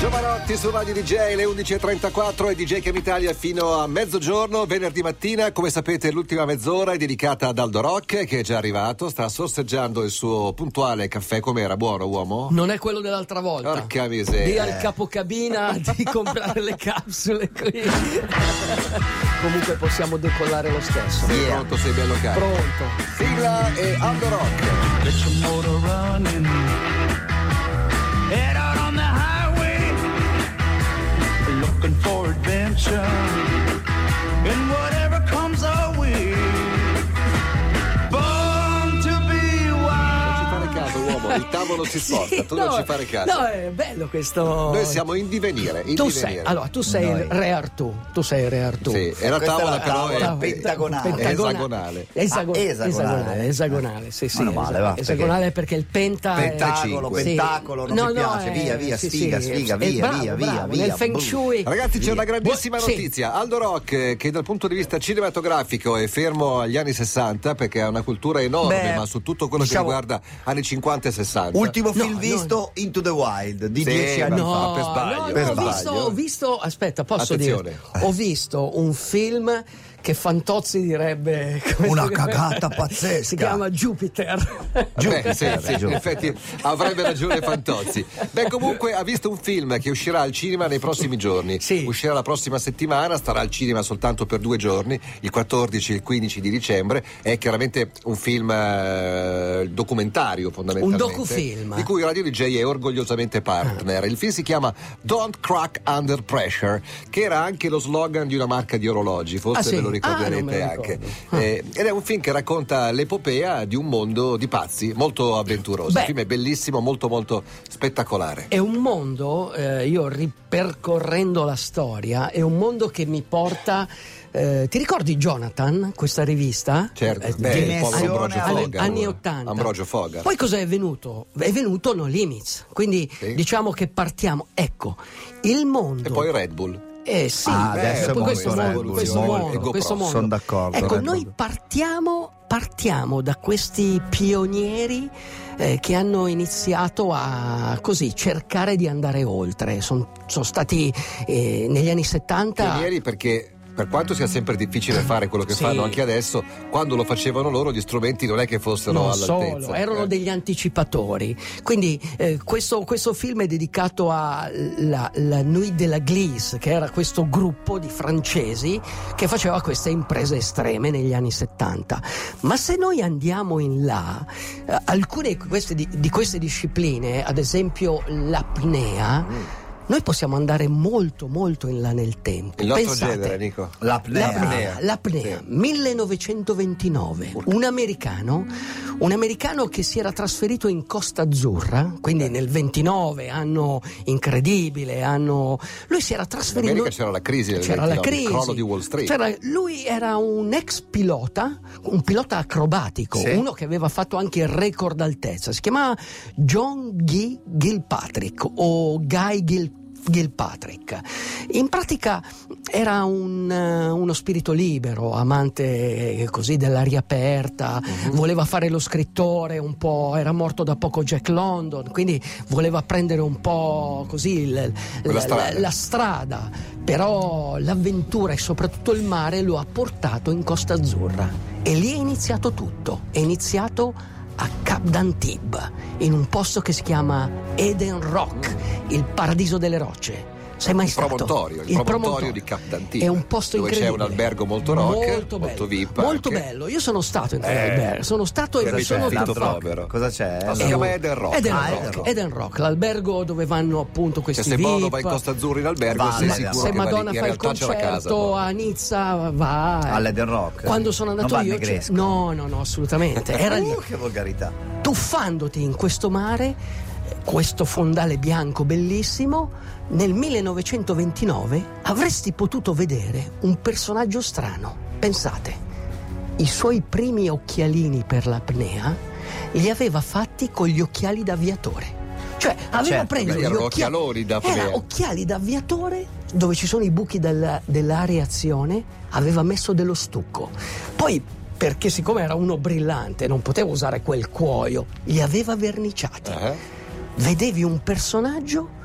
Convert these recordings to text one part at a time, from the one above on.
Giovanotti su Radio DJ, le 11.34 e DJ Cam Italia fino a mezzogiorno, venerdì mattina. Come sapete l'ultima mezz'ora è dedicata ad Aldo Rock che è già arrivato, sta sorseggiando il suo puntuale caffè. Com'era? Buono uomo? Non è quello dell'altra volta. Porca miseria. Dì al capocabina di comprare le capsule qui. Comunque possiamo decollare lo stesso. Sei pronto, sei bello caro. Pronto. Sigla e Aldo Rock. Si sposta, Sì, tu no, non ci fare caso. No, è bello questo. Noi siamo in divenire, in Tu divenire. sei, allora, tu sei Noi. il Re Artù. Tu sei il Re Artù. Sì, è la tavola è la però tavola è pentagonale. È esagonale. Esago- Ah, esagonale. esagonale, esagonale, sì, sì. Meno male, va, perché- esagonale perché il penta è- Pentacolo, Sì. pentacolo, non No, mi no, piace. Via, via, sì, sfiga, sfiga, via, via, via, via. Nel Feng. Shui. Ragazzi, c'è una grandissima notizia. Aldo Rock, che dal punto di vista cinematografico è fermo agli anni 60 perché ha una cultura enorme, ma su tutto quello diciamo- che riguarda anni 50 e 60. Ultimo No, film no. visto, Into the Wild, di Sì, dieci anni fa. No, per sbaglio, no, per no, ho, sbaglio. visto, ho visto, aspetta, posso Attenzione. dire, ho visto un film che Fantozzi direbbe come Una cagata pazzesca. Si chiama Jupiter. Beh, sì, sì, Giù. in effetti avrebbe ragione Fantozzi. Beh, comunque ha visto un film che uscirà al cinema nei prossimi giorni. Sì. Uscirà la prossima settimana, starà al cinema soltanto per due giorni, il 14 e il 15 di dicembre. È chiaramente un film eh, documentario fondamentalmente. Un docufilm. Di cui Radio DJ è orgogliosamente partner. Il film si chiama Don't Crack Under Pressure, che era anche lo slogan di una marca di orologi, forse Ah, sì? ve lo Ah, ricorderete me lo anche. Eh, ed è un film che racconta l'epopea di un mondo di pazzi, molto avventuroso. Beh. il film è bellissimo, molto molto spettacolare. È un mondo, eh, io ripercorrendo la storia, è un mondo che mi porta. eh, ti ricordi Jonathan, questa rivista? Certo, Eh, beh, Ambrogio Fogar. anni 80. Ambrogio Fogar. Poi cosa è venuto? È venuto No Limits. Quindi Sì. diciamo che partiamo. Ecco, il mondo. E poi Red Bull. Eh sì, Ah, beh, adesso poi questo mondo, questo mondo, questo mondo. Sono d'accordo, Ecco, Red noi partiamo, partiamo da questi pionieri eh, che hanno iniziato a così cercare di andare oltre. Sono stati eh, negli anni 70 Pionieri perché per quanto sia sempre difficile fare quello che Sì. fanno anche adesso, quando lo facevano loro gli strumenti non è che fossero non all'altezza. solo, erano eh. degli anticipatori. Quindi eh, questo, questo film è dedicato alla la Nuit de la Glisse, che era questo gruppo di francesi che faceva queste imprese estreme negli anni 70. Ma se noi andiamo in là, eh, alcune di queste, di- di queste discipline, ad esempio l'apnea, Mm. Noi possiamo andare molto molto in là nel tempo. Il nostro Pensate, genere, Nico. L'apnea. L'apnea, l'apnea, Sì. 1929, un americano, un americano che si era trasferito in Costa Azzurra, quindi nel 29, anno incredibile, anno... lui si era In trasferito... America c'era la crisi del C'era la 29, il crisi. crollo di Wall Street. C'era- lui era un ex pilota, un pilota acrobatico, Sì. uno che aveva fatto anche il record d'altezza. Si chiamava John Guy Gilpatrick o Guy Gil- Gilpatrick. In pratica era un, eh, uno spirito libero, amante eh, così dell'aria aperta, Mhm. voleva fare lo scrittore un po', era morto da poco Jack London, quindi voleva prendere un po' così Quella la- strada. la- la strada, però l'avventura e soprattutto il mare lo ha portato in Costa Azzurra e lì è iniziato tutto, è iniziato a Cap d'Antibes, in un posto che si chiama Eden Rock, il paradiso delle rocce. Sei mai Il stato? promontorio, il promontorio di Cap d'Antibes, È un posto dove c'è incredibile. un albergo molto rock, molto, molto bello, VIP Molto anche. bello. Io sono stato in Eh, quell'albergo, sono stato e mi sono c'è povero. Cosa c'è? No, si chiama Eden Rock. Eden Ah, Rock, Eden Rock. Eden Rock, l'albergo dove vanno appunto questi Cioè, se VIP. Bono va in Costa Azzurra in albergo, Va, sei sicuro se. Madonna fa il c'è la concerto a Nizza va eh. All'Eden Rock? quando sono andato io no no no assolutamente era lì Uh, che volgarità. tuffandoti in questo mare eh, questo fondale bianco bellissimo nel 1929 avresti potuto vedere un personaggio strano pensate i suoi primi occhialini per l'apnea li aveva fatti con gli occhiali d'aviatore cioè aveva Certo, preso gli occhiali d'apnea. era occhiali d'aviatore dove ci sono i buchi della, dell'areazione aveva messo dello stucco poi perché siccome era uno brillante non poteva usare quel cuoio li aveva verniciati Eh? vedevi un personaggio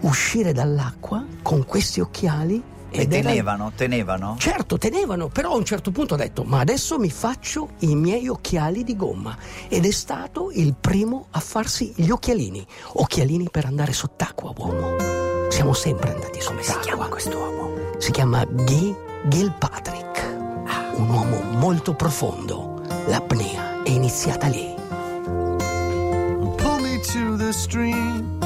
uscire dall'acqua con questi occhiali E ed era- tenevano, tenevano? Certo, tenevano, però a un certo punto ho detto, ma adesso mi faccio i miei occhiali di gomma. Ed è stato il primo a farsi gli occhialini. Occhialini per andare sott'acqua, uomo. Siamo sempre andati sott'acqua. Come si chiama quest'uomo? Si chiama Guy Gilpatrick. Un uomo molto profondo. L'apnea è iniziata lì. Pull me to the stream.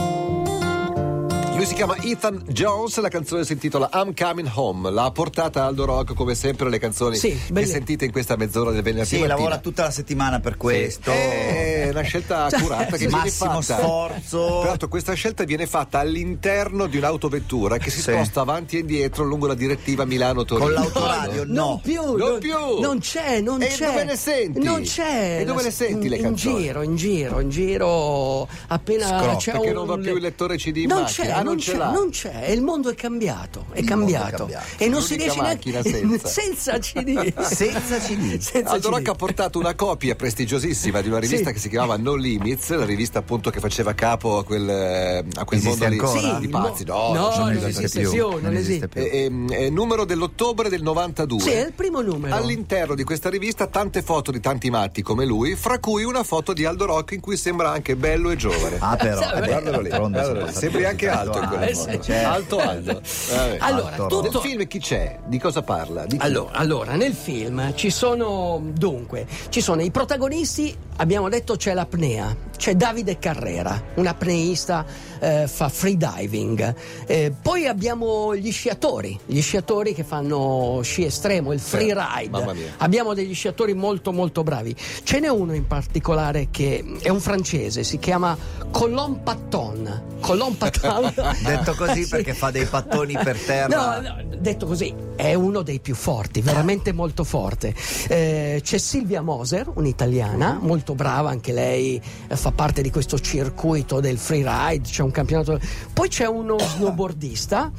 Lui si chiama Ethan Jones, la canzone si intitola I'm Coming Home. L'ha portata Aldo Rock come sempre le canzoni Sì, che belle. sentite in questa mezz'ora del venerdì Sì, mattina. lavora tutta la settimana per questo. È una scelta accurata che viene Massimo fatta. sforzo. Peraltro questa scelta viene fatta all'interno di un'autovettura che si Sì. sposta avanti e indietro lungo la direttiva Milano-Torino. Con l'autoradio, no. Non più, Non non, più. non c'è, non E c'è. dove le senti? Non c'è. E dove le senti in, le canzoni? In giro, in giro, in giro. Appena Scrop, c'è perché un non va più il lettore CD in non macchina. c'è, Ah, non non ce c'è, l'ha. non c'è. E il mondo è cambiato. È cambiato. è cambiato. E non si riesce neanche senza. senza CD. Senza CD. Senza CD. Rock ha portato una copia prestigiosissima di una rivista Sì. che si chiamava No Limits, la rivista appunto che faceva capo a quel, eh, a quel mondo lì ancora? di pazzi. No, no, non più da esiste tempo. più, non esiste. più. È, è- è numero dell'ottobre del 92. Sì, è il primo numero. All'interno di questa rivista tante foto di tanti matti come lui, fra cui una foto di Aldo Rock in cui sembra anche bello e giovane. Ah, però. Sì, eh Guardalo lì, guardalo lì. sono sembri anche alto quella Eh, sì. certo. Alto Aldo. Vabbè. Allora, Alto tutto, Nel film chi c'è? Di cosa parla? Di? Allora, allora, nel film ci sono dunque, ci sono i protagonisti, abbiamo detto c'è l'apnea, c'è Davide Carrera, un apneista, eh, fa freediving, Eh, poi abbiamo gli sciatori, gli sciatori che fanno sci estremo, il freeride, mia. abbiamo degli sciatori molto molto bravi, ce n'è uno in particolare che è un francese, si chiama Colomb Patton, Colomb Patton Detto così Sì. perché fa dei pattoni per terra. No, no, detto così, è uno dei più forti, veramente molto forte. Eh, c'è Silvia Moser, un'italiana, molto brava, anche lei eh, fa parte di questo circuito del freeride, c'è un campionato. Poi c'è uno snowboardista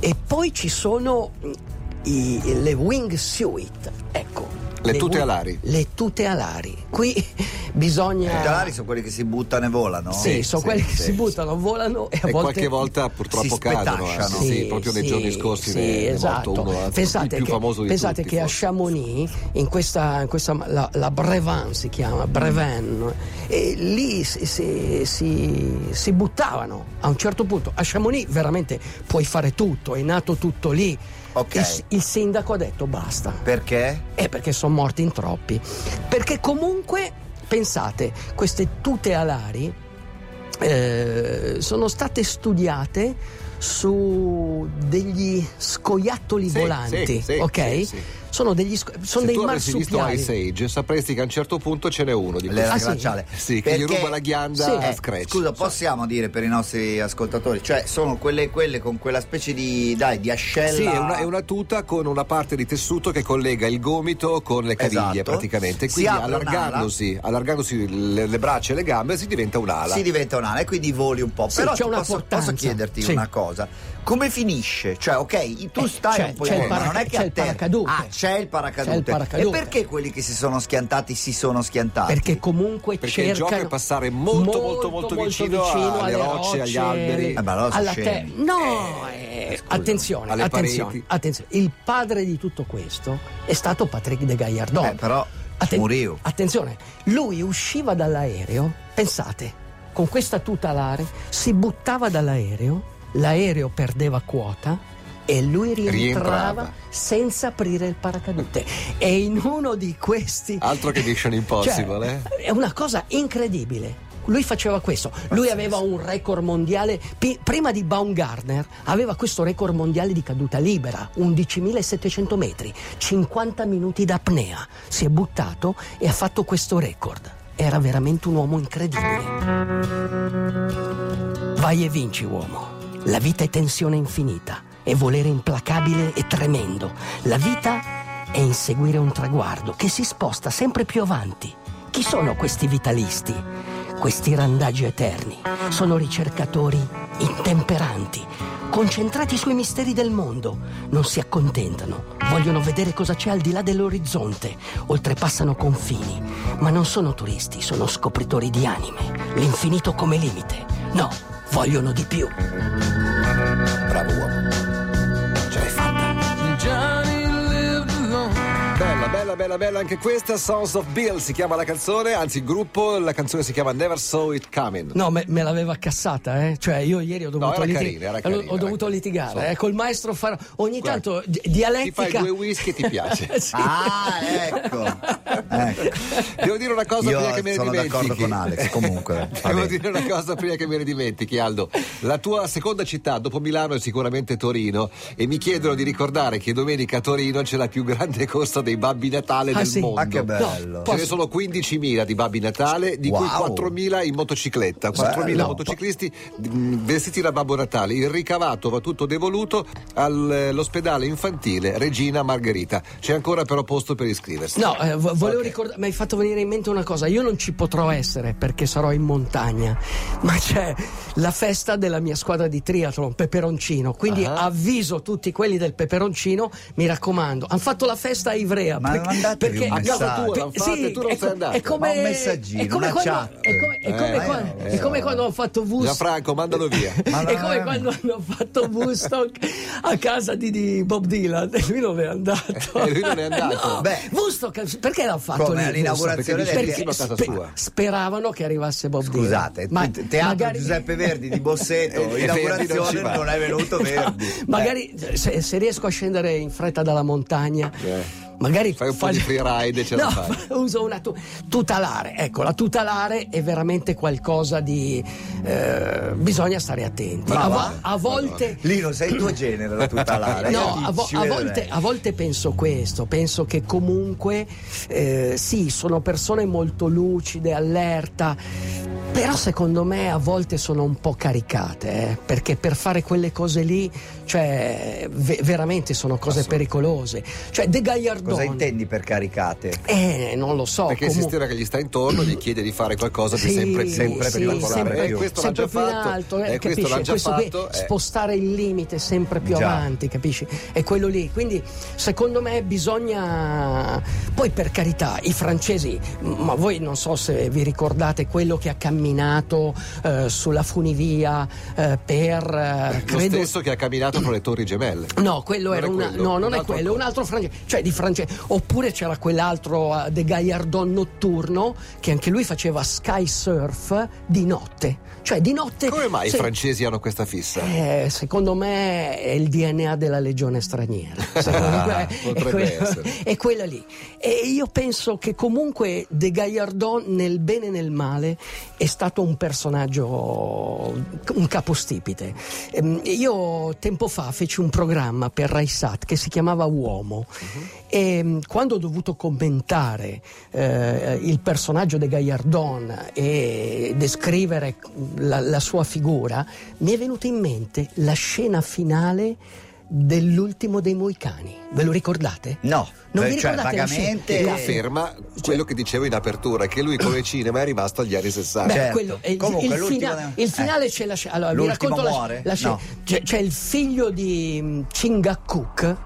e poi ci sono i- le wingsuit, ecco. Le tute wi- alari. Le tute alari. Qui bisogna... I talari sono quelli che si buttano e volano. Sì, sono sì, quelli che sì, si buttano, volano e a E volte... qualche volta purtroppo si cadono. spetasciano. anzi, sì, proprio nei sì, giorni scorsi sì, ne, ne esatto. morto uno, pensate il più che, famoso di pensate tutti. che a. Chamonix, in questa, in questa la, la Brevan si chiama, Brevan, e lì si, si- si- si buttavano a un certo punto. A Chamonix veramente puoi fare tutto, è nato tutto lì. Ok. Il, il sindaco ha detto basta. Perché? Eh, perché sono morti in troppi. Perché comunque, pensate, queste tute alari eh, sono state studiate su degli scoiattoli Sì, volanti, sì, sì, ok? Sono degli sco- sono Se dei tu avessi visto marsupiali. Ice Age sapresti che a un certo punto ce n'è uno di L'era questi. Ah, sì? glaciale. Sì, che gli Perché- ruba la ghianda Sì. a Eh, scratch. Scusa, possiamo dire per i nostri ascoltatori, cioè sono quelle, quelle con quella specie di, dai, di ascella. Sì, è una, è una tuta con una parte di tessuto che collega il gomito con le caviglie Esatto. praticamente. Si Quindi apre allargandosi, allargandosi le, le braccia e le gambe si diventa un'ala. si diventa un'ala e quindi voli un po'. Sì, Però c'è una posso, portanza. posso chiederti Sì. una cosa? Come finisce? Cioè, ok, tu Eh, stai c'è- un po' in il ma non è che c'è il paracadute. Ah, c'è il paracadute. C'è il paracadute. E perché quelli che si sono schiantati si sono schiantati? Perché comunque Perché il cercano gioco è passare molto, molto, molto vicino alle rocce, agli alberi. Eh, ma allora alla scemi. No, eh, attenzione, alle attenzione, pareti. attenzione. Il padre di tutto questo è stato Patrick de Gaillardon. Eh, però Atten- Muriu. Attenzione, lui usciva dall'aereo, pensate, con questa tuta alare, si buttava dall'aereo, l'aereo perdeva quota e lui rientrava, Rientrava. senza aprire il paracadute. E in uno di questi... Altro che Mission Impossible, Cioè, eh? È una cosa incredibile. Lui faceva questo, lui aveva un record mondiale, prima di Baumgartner aveva questo record mondiale di caduta libera, 11.700 metri, 50 minuti d'apnea, si è buttato e ha fatto questo record. Era veramente un uomo incredibile. Vai e vinci uomo, la vita è tensione infinita, è volere implacabile e tremendo, la vita è inseguire un traguardo che si sposta sempre più avanti. Chi sono questi vitalisti? Questi randaggi eterni sono ricercatori intemperanti, concentrati sui misteri del mondo. Non si accontentano, vogliono vedere cosa c'è al di là dell'orizzonte, oltrepassano confini, ma non sono turisti, sono scopritori di anime, l'infinito come limite. No, vogliono di più. Bella, bella, bella anche questa. Sons of Bill si chiama la canzone, anzi il gruppo, la canzone si chiama Never Saw It Coming. No, me, me l'aveva cassata, eh? Cioè, io ieri ho dovuto, era litig- carina, era carina, ho dovuto litigare insomma. eh, col maestro Faro. Ogni Guarda, tanto di- Ti dialettica. fai due whisky e ti piace. Sì. Ah, ecco. ecco. Devo dire una cosa Io prima che me ne sono dimentichi. d'accordo con Alex, comunque. Devo dire una cosa prima che me ne dimentichi, Aldo. La tua seconda città dopo Milano è sicuramente Torino e mi chiedono di ricordare che domenica a Torino c'è la più grande corsa dei Babbi Natale Ah, del sì? mondo. Ah, che bello. No, Ce ne sono 15.000 di Babbi Natale, di cui Wow. 4.000 in motocicletta, 4.000 Bello. motociclisti vestiti da Babbo Natale. Il ricavato va tutto devoluto all'ospedale infantile Regina Margherita. C'è ancora però posto per iscriversi. No, eh, vo- volevo Ok. ricordare, mi hai fatto venire in mente una cosa. Io non ci potrò essere perché sarò in montagna, ma c'è la festa della mia squadra di triathlon, Peperoncino. Quindi Ah. avviso tutti quelli del Peperoncino, mi raccomando. Hanno fatto la festa a Ivrea. Ma perché, mandatevi perché un A casa messaggio. tua l'hanno Sì, e tu non è sei andato. È come, Ma un messaggino, è come una quando, chat. È come, è come Eh, quando, eh, è come quando hanno fatto Woodstock. Gianfranco, mandalo via. È come quando hanno fatto Woodstock a casa di, di Bob Dylan e lui non è andato. E lui non è andato. No. Beh. Woodstock, perché l'hanno fatto Come lì? all'inaugurazione Perché casa spe- sua. speravano che arrivasse Bob Dylan. Scusate, Ma te- teatro magari- Giuseppe Verdi di Bosseto, E- e Verdi inaugurazione non non è venuto Verdi. Magari se, se riesco a scendere in fretta dalla montagna, Eh. Magari Fai un po' di freeride e ce la no, fai. uso una tu- tutalare. Ecco, la tutalare è veramente qualcosa di. eh, bisogna stare attenti. A, va? a volte. Lì non sei il tuo genere la tutelare. No, a, vo- a volte, a volte penso questo, penso che comunque eh, sì, sono persone molto lucide, allerta, però secondo me a volte sono un po' caricate, eh, perché per fare quelle cose lì, cioè, ve- veramente sono cose pericolose. Cioè, De Gaillardon... Cosa intendi per caricate? Eh, non lo so. Perché il comunque- sistema che gli sta intorno gli chiede di fare qualcosa di Sì, sempre, sempre sì, più particolare. sempre, E questo l'ha sempre già più in fatto, alto, eh, e questo capisci? l'ha già Questo qui, fatto, eh. spostare il limite sempre più Già. avanti, capisci? È quello lì. Quindi, secondo me, bisogna. Poi, per carità, i francesi, ma voi non so se vi ricordate quello che ha camminato eh, sulla funivia eh, per. eh, Lo credo. stesso che ha camminato con le torri gemelle. No, quello Non era è una, quello, no, non un è altro quello, ancora. un altro francese, cioè di francese. Oppure c'era quell'altro eh, De Gaillardon notturno che anche lui faceva sky surf di notte. Cioè di notte. Come mai se- i francesi hanno questa fissa? eh, secondo me è il DNA della legione straniera. Secondo Ah, me è, potrebbe quello, è quella lì. E io penso che comunque De Gaillardon, nel bene e nel male, è stato un personaggio, un capostipite. Ehm, Io tempo fa feci un programma per Raisat che si chiamava Uomo e mm, quando ho dovuto commentare eh, il personaggio De Gaillardon e descrivere la, la sua figura, mi è venuta in mente la scena finale dell'ultimo dei Moicani. Ve lo ricordate? No, Non vi cioè ricordate la vagamente. Che La- conferma quello che dicevo in apertura, che lui come cinema è rimasto agli anni 60. Beh, Certo. quello il, Comunque, il fina- il finale eh. c'è la. Allora, vi L'ultimo racconto la- muore? la scena. No. C'è, c'è il figlio di mm, Chingakuk.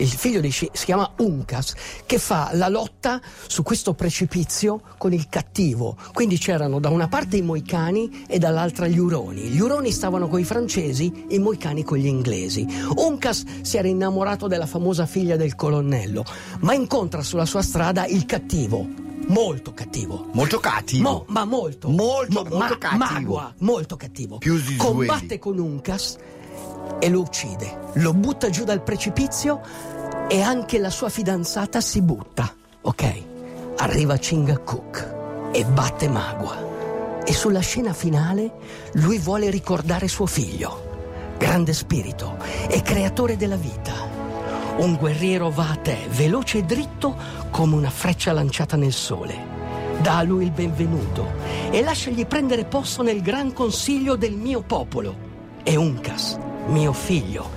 Il figlio di Shi- si chiama Uncas che fa la lotta su questo precipizio con il cattivo. Quindi c'erano da una parte i moicani e dall'altra gli uroni. Gli uroni stavano con i francesi, i moicani con gli inglesi. Uncas si era innamorato della famosa figlia del colonnello, ma incontra sulla sua strada il cattivo, molto cattivo. Molto cattivo. Mo- ma molto. Molto, Mo- molto ma- cattivo. Magua, molto cattivo. Più. Combatte con Uncas e lo uccide. Lo butta giù dal precipizio e anche la sua fidanzata si butta. Ok? Arriva Chingakuk e batte Magua. E sulla scena finale lui vuole ricordare suo figlio. Grande spirito e creatore della vita. Un guerriero va a te, veloce e dritto come una freccia lanciata nel sole. Dà a lui il benvenuto e lasciagli prendere posto nel gran consiglio del mio popolo. E Uncas, mio figlio,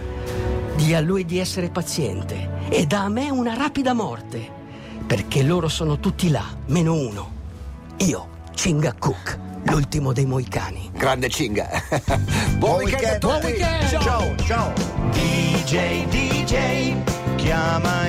di a lui di essere paziente e dà a me una rapida morte, perché loro sono tutti là, meno uno. Io, Chingakuk, l'ultimo dei Moicani. Grande cinga. Buon, Buon weekend weekend. Buon weekend. Ciao, ciao. DJ, DJ, chiama